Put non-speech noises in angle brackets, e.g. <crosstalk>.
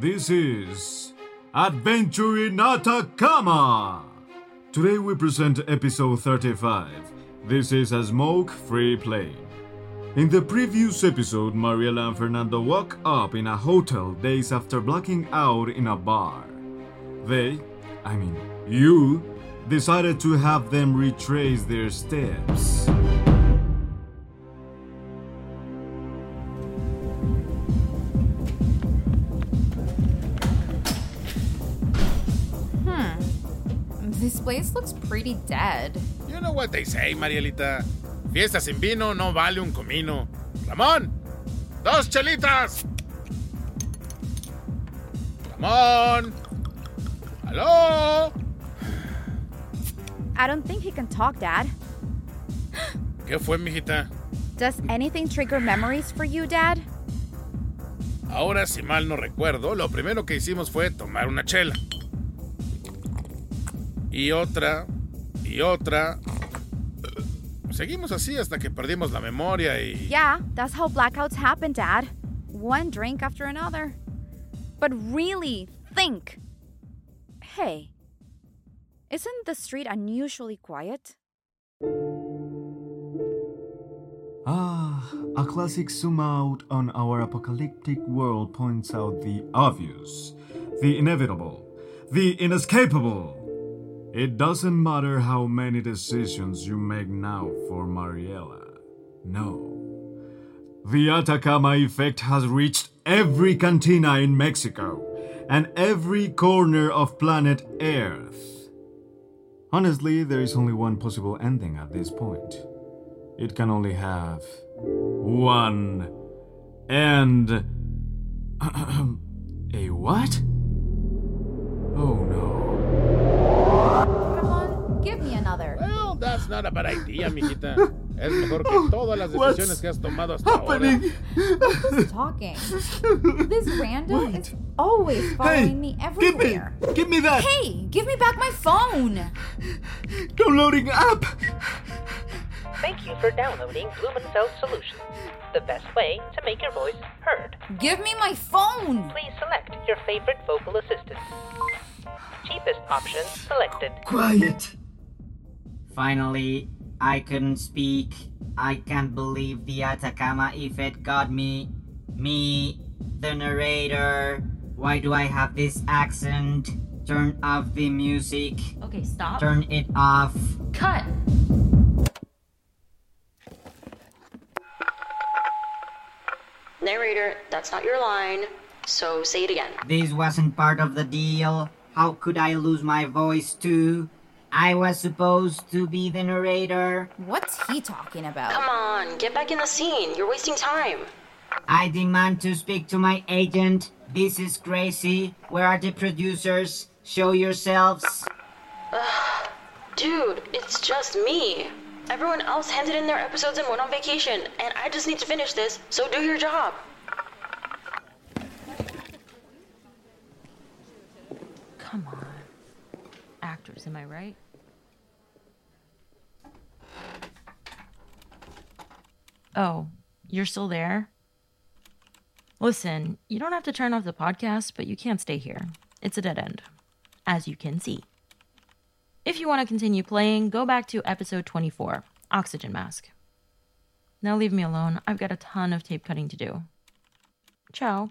This is Adventure in Atacama. Today we present episode 35. This is a smoke free plane. In the previous episode, Mariela and Fernando woke up in a hotel days after blacking out in a bar. They, I mean, you, decided to have them retrace their steps. This place looks pretty dead. You know what they say, Marielita. Fiesta sin vino no vale un comino. Ramón, dos chelitas. Ramón. Hello. I don't think he can talk, Dad. <gasps> ¿Qué fue, mijita? Does anything trigger memories for you, Dad? Ahora, si mal no recuerdo, lo primero que hicimos fue tomar una chela. Y otra, y otra. Seguimos así hasta que perdimos la memoria y... Yeah, that's how blackouts happen, Dad. One drink after another. But really, think. Hey, isn't the street unusually quiet? Ah, a classic zoom out on our apocalyptic world points out the obvious, the inevitable, the inescapable. It doesn't matter how many decisions you make now for Mariela. No. The Atacama effect has reached every cantina in Mexico and every corner of planet Earth. Honestly, there is only one possible ending at this point. It can only have one end. <clears throat> A what? Another. Well, that's not a bad idea, mijita. Es mejor que todas las decisiones que has tomado hasta ahora. Who's talking? This random is always following me Give me! everywhere. Give me that! Hey, give me back my phone. Downloading app! Thank you for downloading Blumenfeld Solutions, the best way to make your voice heard. Give me my phone. Please select your favorite vocal assistant. Cheapest option selected. Quiet! Finally, I couldn't speak. I can't believe the Atacama effect got me. Me, the narrator. Why do I have this accent? Turn off the music. Okay, stop. Turn it off. Cut. Narrator, that's not your line, so say it again. This wasn't part of the deal. How could I lose my voice too? I was supposed to be the narrator. What's he talking about? Come on, get back in the scene. You're wasting time. I demand to speak to my agent. This is crazy. Where are the producers? Show yourselves. Dude, it's just me. Everyone else handed in their episodes and went on vacation, and I just need to finish this, so do your job. Come on. Actors, am I right? Oh, you're still there? Listen, you don't have to turn off the podcast, but you can't stay here. It's a dead end, as you can see. If you want to continue playing, go back to episode 24 Oxygen Mask. Now leave me alone. I've got a ton of tape cutting to do. Ciao.